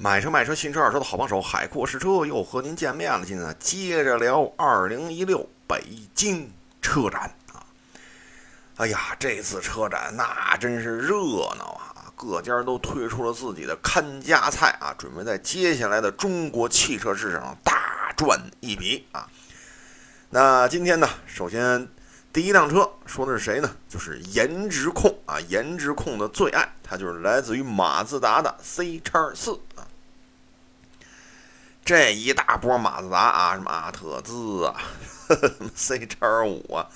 买车卖车新车二手车的好帮手，海阔试车又和您见面了。今天接着聊二零一六北京车展啊！哎呀，这次车展那真是热闹啊！各家都推出了自己的看家菜啊，准备在接下来的中国汽车市场大赚一笔啊！那今天呢，首先第一辆车说的是谁呢？就是颜值控啊，颜值控的最爱，它就是来自于马自达的 C 叉四啊。这一大波马自达啊，什么阿特兹啊呵呵，C 叉五啊，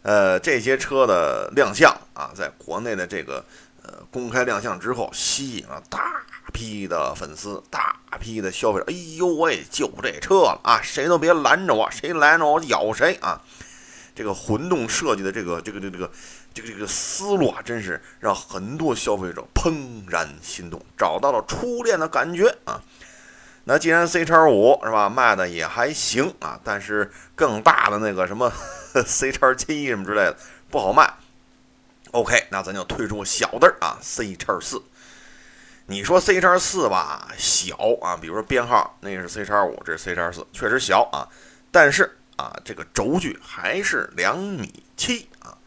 呃，这些车的亮相啊，在国内的这个呃公开亮相之后，吸引了大批的粉丝，大批的消费者。哎呦喂，就这车了啊，谁都别拦着我，谁拦着我咬谁啊！这个混动设计的这个这个这个这个这个这个思路啊，真是让很多消费者怦然心动，找到了初恋的感觉啊！那既然 C 叉五是吧，卖的也还行啊，但是更大的那个什么 C 叉七什么之类的不好卖。OK，那咱就推出小的啊，C 叉四。你说 C 叉四吧，小啊，比如说编号那个是 C 叉五，这是 C 叉四，确实小啊，但是啊，这个轴距还是两米七啊。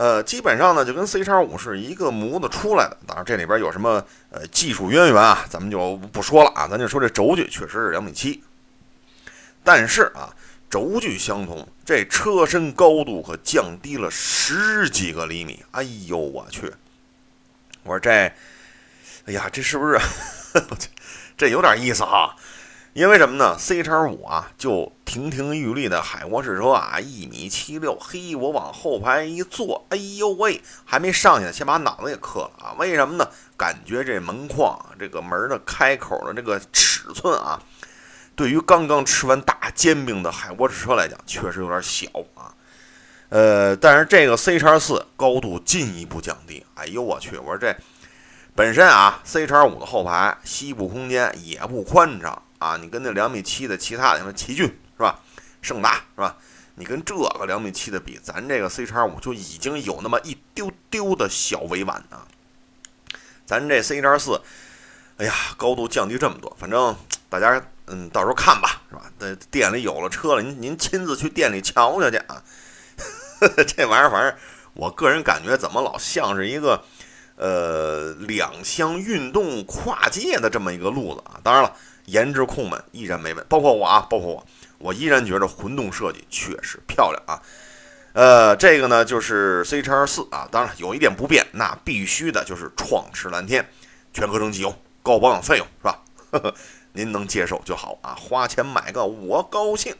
呃，基本上呢，就跟 C 叉五是一个模子出来的。当然，这里边有什么呃技术渊源啊，咱们就不说了啊。咱就说这轴距确实是两米七，但是啊，轴距相同，这车身高度可降低了十几个厘米。哎呦我去！我说这，哎呀，这是不是 这有点意思哈？因为什么呢？C 叉五啊，就亭亭玉立的海沃士车啊，一米七六，嘿，我往后排一坐，哎呦喂，还没上去，先把脑子给磕了啊！为什么呢？感觉这门框这个门的开口的这个尺寸啊，对于刚刚吃完大煎饼的海沃士车来讲，确实有点小啊。呃，但是这个 C 叉四高度进一步降低，哎呦我去！我说这本身啊，C 叉五的后排膝部空间也不宽敞。啊，你跟那两米七的其他什么奇骏是吧，胜达是吧？你跟这个两米七的比，咱这个 C 叉五就已经有那么一丢丢的小委婉啊。咱这 C 叉四，哎呀，高度降低这么多，反正大家嗯，到时候看吧，是吧？在店里有了车了，您您亲自去店里瞧瞧去啊。这玩意儿，反正我个人感觉，怎么老像是一个呃两厢运动跨界的这么一个路子啊？当然了。颜值控们依然没问，包括我啊，包括我，我依然觉着混动设计确实漂亮啊。呃，这个呢就是 C 叉四啊，当然有一点不变，那必须的就是创驰蓝天，全合成机油，高保养费用是吧？呵 呵您能接受就好啊，花钱买个我高兴。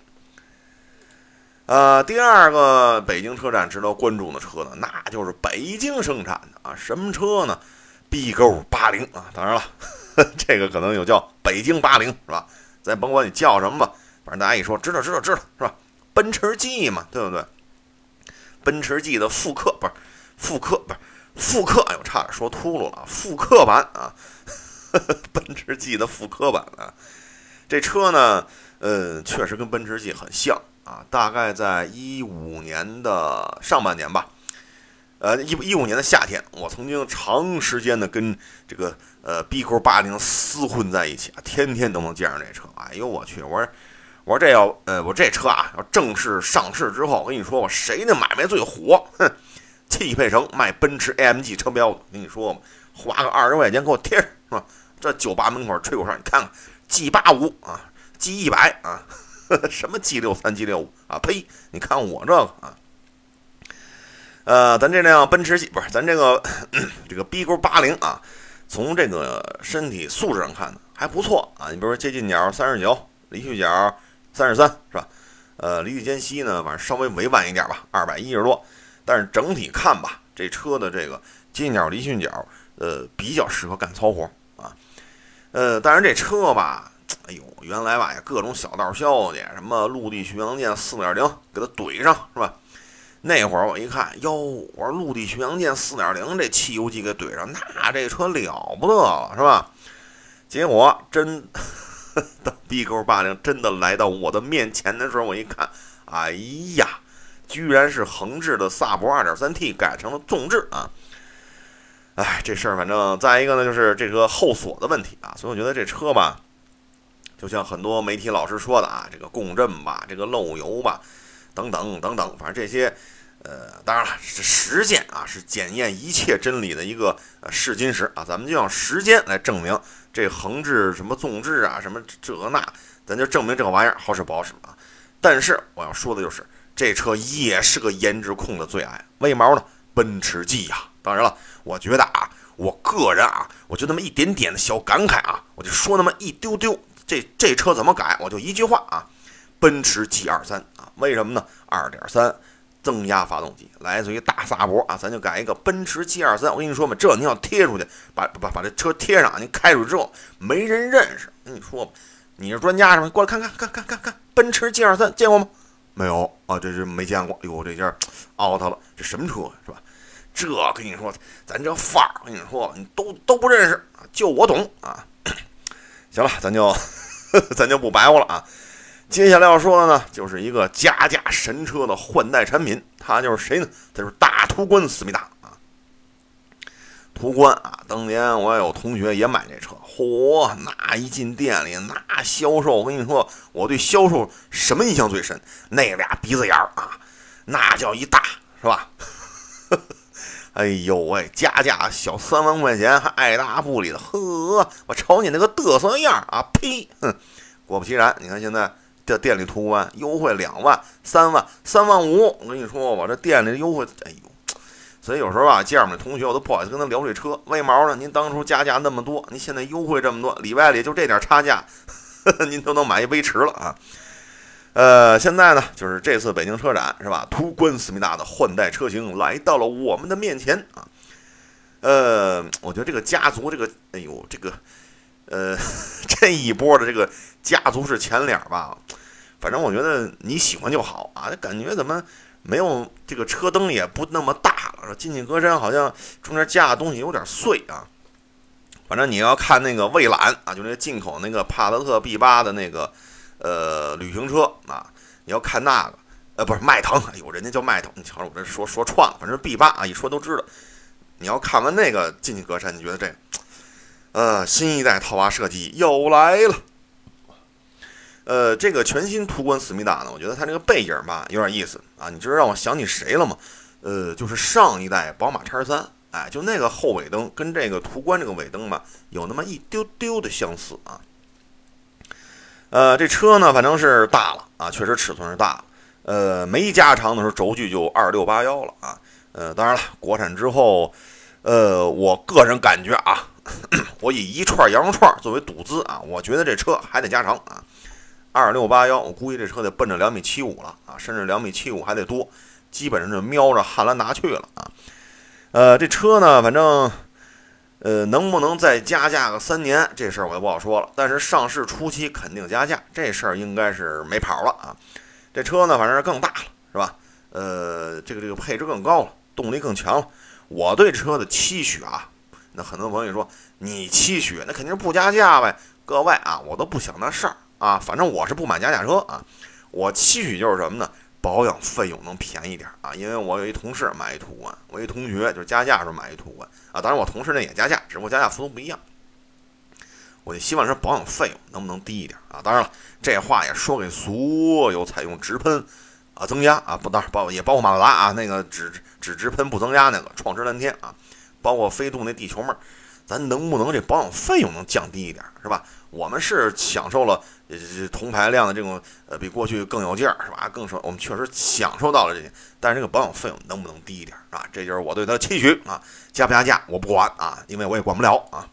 呃，第二个北京车展值得关注的车呢，那就是北京生产的啊，什么车呢？B 勾八零啊，当然了。这个可能有叫北京八零是吧？咱甭管你叫什么吧，反正大家一说知道知道知道是吧？奔驰 G 嘛，对不对？奔驰 G 的复刻不是复刻不是复刻，哎呦差点说秃噜了，复刻版啊，奔驰 G 的复刻版啊。这车呢，呃，确实跟奔驰 G 很像啊，大概在一五年的上半年吧。呃，一一五年的夏天，我曾经长时间的跟这个呃 B 勾八零厮混在一起啊，天天都能见上这车。哎呦我去！我说我说这要呃我这车啊要正式上市之后，我跟你说我谁的买卖最火？哼，汽配城卖奔驰 AMG 车标的，跟你说嘛，花个二十块钱给我贴上是吧？这酒吧门口吹口哨，你看看 G 八五啊，G 一百啊，什么 G 六三 G 六五啊？呸！你看我这个啊。呃，咱这辆奔驰 G 不是咱这个 这个 B 勾八零啊，从这个身体素质上看呢还不错啊。你比如说接近角三十九，离去角三十三，是吧？呃，离地间隙呢，反正稍微委婉一点吧，二百一十多。但是整体看吧，这车的这个接近角、离去角，呃，比较适合干糙活啊。呃，但是这车吧，哎呦，原来吧也各种小道消息，什么陆地巡洋舰四点零给它怼上，是吧？那会儿我一看，哟，我说陆地巡洋舰四点零这汽油机给怼上，那这车了不得了，是吧？结果真的 B 勾八零真的来到我的面前的时候，我一看，哎呀，居然是横置的萨博二点三 T 改成了纵置啊！哎，这事儿反正再一个呢，就是这个后锁的问题啊，所以我觉得这车吧，就像很多媒体老师说的啊，这个共振吧，这个漏油吧，等等等等，反正这些，呃，当然了，是实践啊，是检验一切真理的一个试金石啊，咱们就用时间来证明这横置什么纵置啊，什么这那，咱就证明这个玩意儿好使不好使啊。但是我要说的就是，这车也是个颜值控的最爱，为毛呢？奔驰 G 呀。当然了，我觉得啊，我个人啊，我就那么一点点的小感慨啊，我就说那么一丢丢。这这车怎么改？我就一句话啊，奔驰 G 二三啊，为什么呢？二点三增压发动机，来自于大萨博啊，咱就改一个奔驰 G 二三。我跟你说嘛，这你要贴出去，把把把这车贴上，你开出去之后没人认识。跟你说吧，你是专家是吧？过来看看看看看看，奔驰 G 二三见过吗？没有啊，这是没见过。哟，这下 out 了，这什么车是吧？这跟你说，咱这范儿，跟你说，你都都不认识，就我懂啊。行了，咱就 咱就不白话了啊。接下来要说的呢，就是一个加价神车的换代产品，它就是谁呢？它就是大途观思密达啊。途观啊，当年我有同学也买这车，嚯，那一进店里，那销售，我跟你说，我对销售什么印象最深？那俩鼻子眼儿啊，那叫一大，是吧？哎呦喂，加价小三万块钱还爱答不理的，呵，我瞅你那个嘚瑟样啊，呸！哼，果不其然，你看现在这店里途观优惠两万、三万、三万五，我跟你说吧，这店里优惠，哎呦，所以有时候啊，见着同学我都不好意思跟他聊这车，为毛呢？您当初加价那么多，您现在优惠这么多，里外里就这点差价，您都能买一威驰了啊！呃，现在呢，就是这次北京车展是吧？途观思密达的换代车型来到了我们的面前啊。呃，我觉得这个家族，这个，哎呦，这个，呃，这一波的这个家族式前脸吧，反正我觉得你喜欢就好啊。感觉怎么没有这个车灯也不那么大了，进气格栅好像中间加的东西有点碎啊。反正你要看那个蔚揽啊，就那进口那个帕萨特 B 八的那个。呃，旅行车啊，你要看那个，呃，不是迈腾，哎呦，人家叫迈腾，你瞧我这说说串了，反正 B 八啊，一说都知道。你要看完那个进气格栅，你觉得这，呃，新一代套娃设计又来了。呃，这个全新途观思密达呢，我觉得它这个背景吧有点意思啊，你知道让我想起谁了吗？呃，就是上一代宝马叉三，哎，就那个后尾灯跟这个途观这个尾灯吧，有那么一丢丢的相似啊。呃，这车呢，反正是大了啊，确实尺寸是大了。呃，没加长的时候，轴距就二六八幺了啊。呃，当然了，国产之后，呃，我个人感觉啊，我以一串羊肉串作为赌资啊，我觉得这车还得加长啊。二六八幺，我估计这车得奔着两米七五了啊，甚至两米七五还得多，基本上就瞄着汉兰达去了啊。呃，这车呢，反正。呃，能不能再加价个三年？这事儿我就不好说了。但是上市初期肯定加价，这事儿应该是没跑了啊。这车呢，反正是更大了，是吧？呃，这个这个配置更高了，动力更强了。我对车的期许啊，那很多朋友说你期许，那肯定是不加价呗。各位啊，我都不想那事儿啊，反正我是不买加价车啊。我期许就是什么呢？保养费用能便宜点啊，因为我有一同事买一途观，我一同学就是加价时候买一途观啊，当然我同事那也加价，只不过加价幅度不一样。我就希望这保养费用能不能低一点啊？当然了，这话也说给所有采用直喷啊增压啊，不当然包也包括马自达啊，那个只只直喷不增压那个创驰蓝天啊，包括飞度那地球妹，咱能不能这保养费用能降低一点，是吧？我们是享受了。这同排量的这种，呃，比过去更有劲儿，是吧？更说我们确实享受到了这些，但是这个保养费用能不能低一点，啊？这就是我对它的期许啊！加不加价我不管啊，因为我也管不了啊。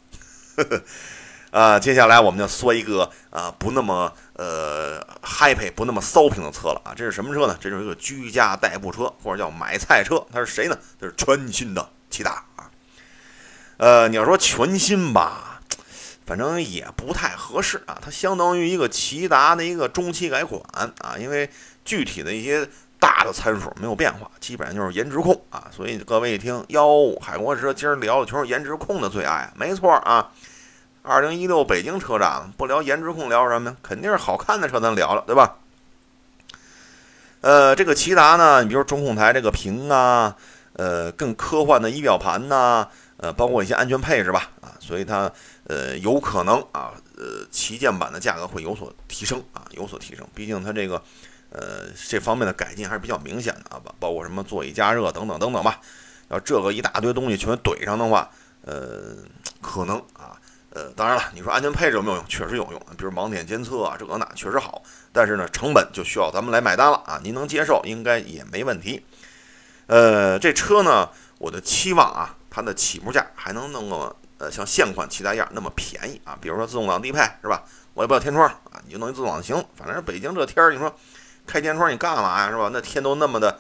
呃，接下来我们就说一个啊，不那么呃 happy，不那么骚平的车了啊。这是什么车呢？这就是一个居家代步车，或者叫买菜车。它是谁呢？这是全新的骐达啊。呃，你要说全新吧。反正也不太合适啊，它相当于一个骐达的一个中期改款啊，因为具体的一些大的参数没有变化，基本上就是颜值控啊。所以各位一听，哟，海国车今儿聊的全是颜值控的最爱，没错啊。二零一六北京车展不聊颜值控聊什么呀？肯定是好看的车咱聊了，对吧？呃，这个骐达呢，你比如中控台这个屏啊，呃，更科幻的仪表盘呐。呃，包括一些安全配置吧，啊，所以它呃有可能啊，呃，旗舰版的价格会有所提升啊，有所提升。毕竟它这个呃这方面的改进还是比较明显的啊，包包括什么座椅加热等等等等吧。要这个一大堆东西全怼上的话，呃，可能啊，呃，当然了，你说安全配置有没有用？确实有用，比如盲点监测啊，这个那确实好。但是呢，成本就需要咱们来买单了啊，您能接受，应该也没问题。呃，这车呢，我的期望啊。它的起步价还能那么呃像现款其他样那么便宜啊？比如说自动挡低配是吧？我也不要天窗啊，你就弄一自动挡行。反正北京这天儿，你说开天窗你干嘛呀？是吧？那天都那么的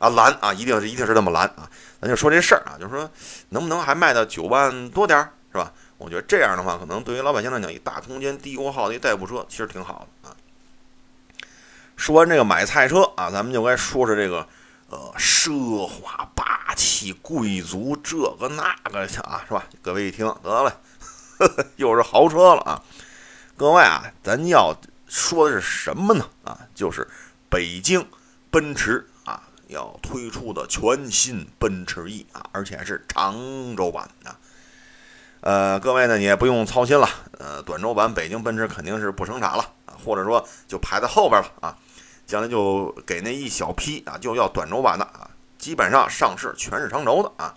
啊蓝啊，一定是一定是那么蓝啊。咱就说这事儿啊，就是说能不能还卖到九万多点儿是吧？我觉得这样的话，可能对于老百姓来讲，一大空间、低油耗的一代步车其实挺好的啊。说完这个买菜车啊，咱们就该说说这个。呃，奢华气贵族，这个那个啊，是吧？各位一听，得了，又是豪车了啊！各位啊，咱要说的是什么呢？啊，就是北京奔驰啊要推出的全新奔驰 E 啊，而且是长轴版的。呃，各位呢，你也不用操心了。呃，短轴版北京奔驰肯定是不生产了，或者说就排在后边了啊。将来就给那一小批啊，就要短轴版的啊，基本上上市全是长轴的啊。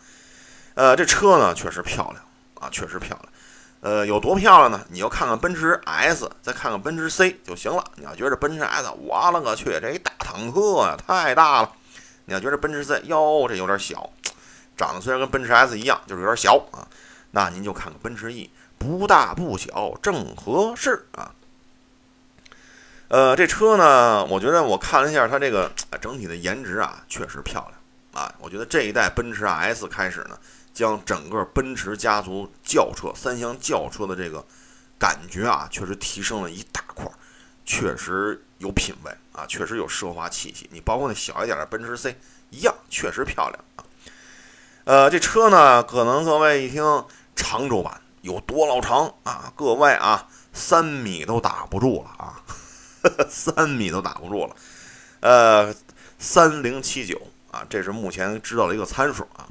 呃，这车呢确实漂亮啊，确实漂亮。呃，有多漂亮呢？你要看看奔驰 S，再看看奔驰 C 就行了。你要觉得奔驰 S，我勒个去，这一大坦克呀，太大了。你要觉得奔驰 C，哟，这有点小，长得虽然跟奔驰 S 一样，就是有点小啊。那您就看看奔驰 E，不大不小，正合适啊。呃，这车呢，我觉得我看了一下它这个整体的颜值啊，确实漂亮啊。我觉得这一代奔驰 S 开始呢，将整个奔驰家族轿车三厢轿车的这个感觉啊，确实提升了一大块，确实有品位啊，确实有奢华气息。你包括那小一点的奔驰 C 一样，确实漂亮啊。呃，这车呢，可能各位一听长轴版有多老长啊？各位啊，三米都打不住了啊！三米都打不住了，呃，三零七九啊，这是目前知道的一个参数啊。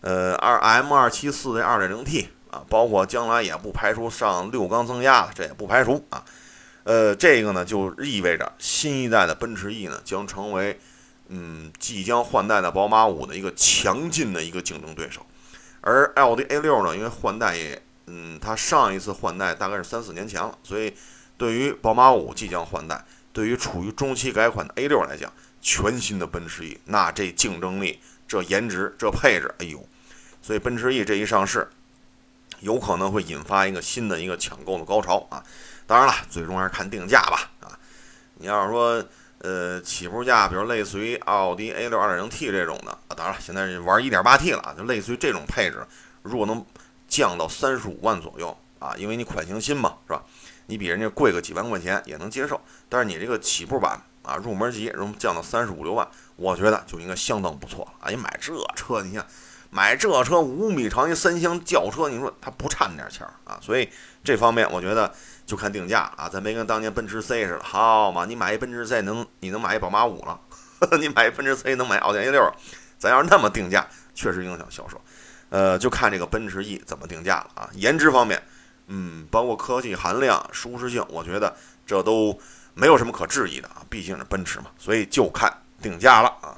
呃，二 M 二七四的二点零 T 啊，包括将来也不排除上六缸增压的，这也不排除啊。呃，这个呢就意味着新一代的奔驰 E 呢将成为嗯即将换代的宝马五的一个强劲的一个竞争对手。而奥迪 A 六呢，因为换代也嗯，它上一次换代大概是三四年前了，所以。对于宝马五即将换代，对于处于中期改款的 A 六来讲，全新的奔驰 E，那这竞争力、这颜值、这配置，哎呦！所以奔驰 E 这一上市，有可能会引发一个新的一个抢购的高潮啊！当然了，最终还是看定价吧啊！你要是说，呃，起步价，比如类似于奥迪 A 六 2.0T 这种的啊，当然了，现在是玩 1.8T 了啊，就类似于这种配置，如果能降到三十五万左右啊，因为你款型新嘛，是吧？你比人家贵个几万块钱也能接受，但是你这个起步版啊，入门级，如降到三十五六万，我觉得就应该相当不错了啊！你买这车，你看买这车五米长一三厢轿车，你说它不差那点钱儿啊？所以这方面我觉得就看定价啊，咱别跟当年奔驰 C 似的，好嘛？你买一奔驰 C 能你能买一宝马五了，你买一奔驰 C 能买奥迪 A 六，咱要是那么定价，确实影响销售。呃，就看这个奔驰 E 怎么定价了啊？颜值方面。嗯，包括科技含量、舒适性，我觉得这都没有什么可质疑的啊，毕竟是奔驰嘛，所以就看定价了啊。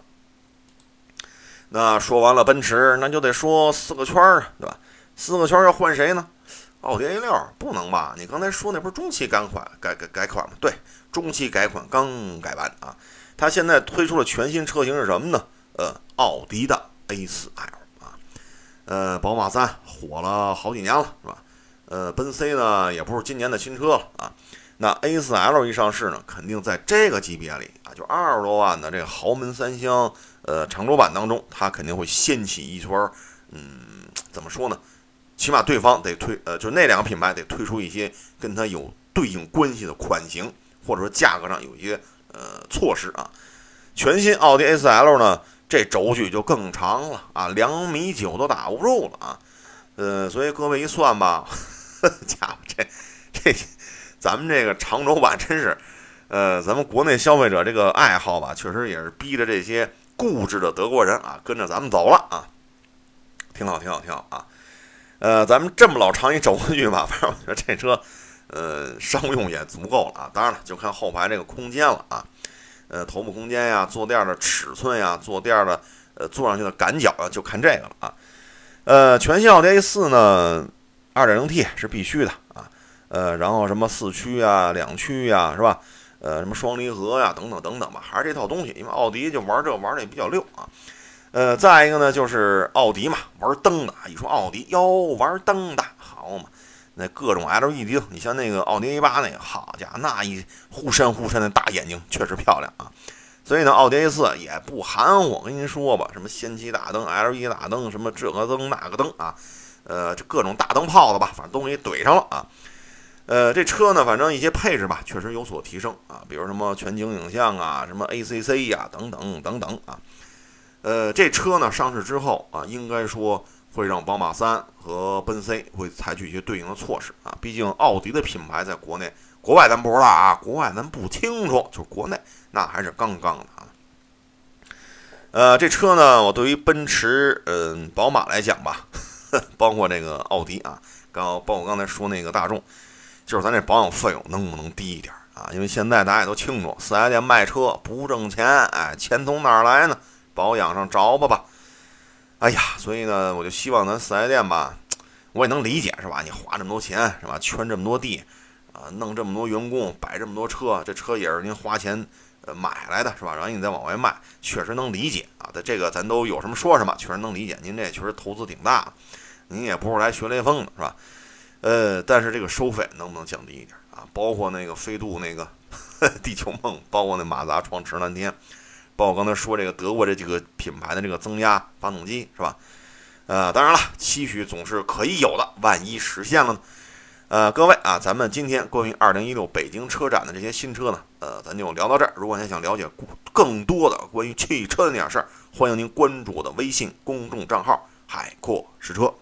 那说完了奔驰，那就得说四个圈儿啊，对吧？四个圈儿要换谁呢？奥迪 A 六不能吧？你刚才说那不是中期改款改改改款吗？对，中期改款刚改完啊。它现在推出了全新车型是什么呢？呃，奥迪的 A4L 啊。呃，宝马三火了好几年了，是吧？呃，奔 C 呢也不是今年的新车了啊。那 A4L 一上市呢，肯定在这个级别里啊，就二十多万的这个豪门三厢呃长轴版当中，它肯定会掀起一圈儿嗯，怎么说呢？起码对方得推呃，就那两个品牌得推出一些跟它有对应关系的款型，或者说价格上有一些呃措施啊。全新奥迪 A4L 呢，这轴距就更长了啊，两米九都打不住了啊。呃，所以各位一算吧。呵 家伙，这这，咱们这个长轴版真是，呃，咱们国内消费者这个爱好吧，确实也是逼着这些固执的德国人啊跟着咱们走了啊。挺好，挺好，挺好啊。呃，咱们这么老长一轴距吧，反正我觉得这车，呃，商用也足够了啊。当然了，就看后排这个空间了啊。呃，头部空间呀，坐垫的尺寸呀，坐垫的呃坐上去的感脚啊，就看这个了啊。呃，全新奥迪 A4 呢，2.0T 是必须的。呃，然后什么四驱啊、两驱呀，是吧？呃，什么双离合呀，等等等等吧，还是这套东西。因为奥迪就玩这玩的也比较溜啊。呃，再一个呢，就是奥迪嘛，玩灯的。一说奥迪哟，玩灯的好嘛。那各种 LED 你像那个奥迪 A8 那个，好家伙，那一忽闪忽闪的大眼睛，确实漂亮啊。所以呢，奥迪 A4 也不含糊，我跟您说吧，什么氙气大灯、LED 大灯，什么这个灯那个灯啊，呃，这各种大灯泡子吧，反正都给怼上了啊。呃，这车呢，反正一些配置吧，确实有所提升啊，比如什么全景影像啊，什么 ACC 呀，等等等等啊。呃，这车呢上市之后啊，应该说。会让宝马三和奔 C 会采取一些对应的措施啊，毕竟奥迪的品牌在国内、国外咱不知道啊，国外咱不清楚，就是国内那还是杠杠的啊。呃，这车呢，我对于奔驰、嗯，宝马来讲吧，包括这个奥迪啊，刚包括刚才说那个大众，就是咱这保养费用能不能低一点啊？因为现在大家也都清楚，四 S 店卖车不挣钱，哎，钱从哪儿来呢？保养上着吧吧。哎呀，所以呢，我就希望咱四 S 店吧，我也能理解，是吧？你花这么多钱，是吧？圈这么多地，啊，弄这么多员工，摆这么多车，这车也是您花钱呃买来的，是吧？然后你再往外卖，确实能理解啊。这这个咱都有什么说什么，确实能理解。您这确实投资挺大，您也不是来学雷锋的，是吧？呃，但是这个收费能不能降低一点啊？包括那个飞度那个 地球梦，包括那马达创驰蓝天。包括刚才说这个德国这几个品牌的这个增压发动机是吧？呃，当然了，期许总是可以有的，万一实现了呢？呃，各位啊，咱们今天关于2016北京车展的这些新车呢，呃，咱就聊到这儿。如果您想了解更多的关于汽车的那点事儿，欢迎您关注我的微信公众账号“海阔试车”。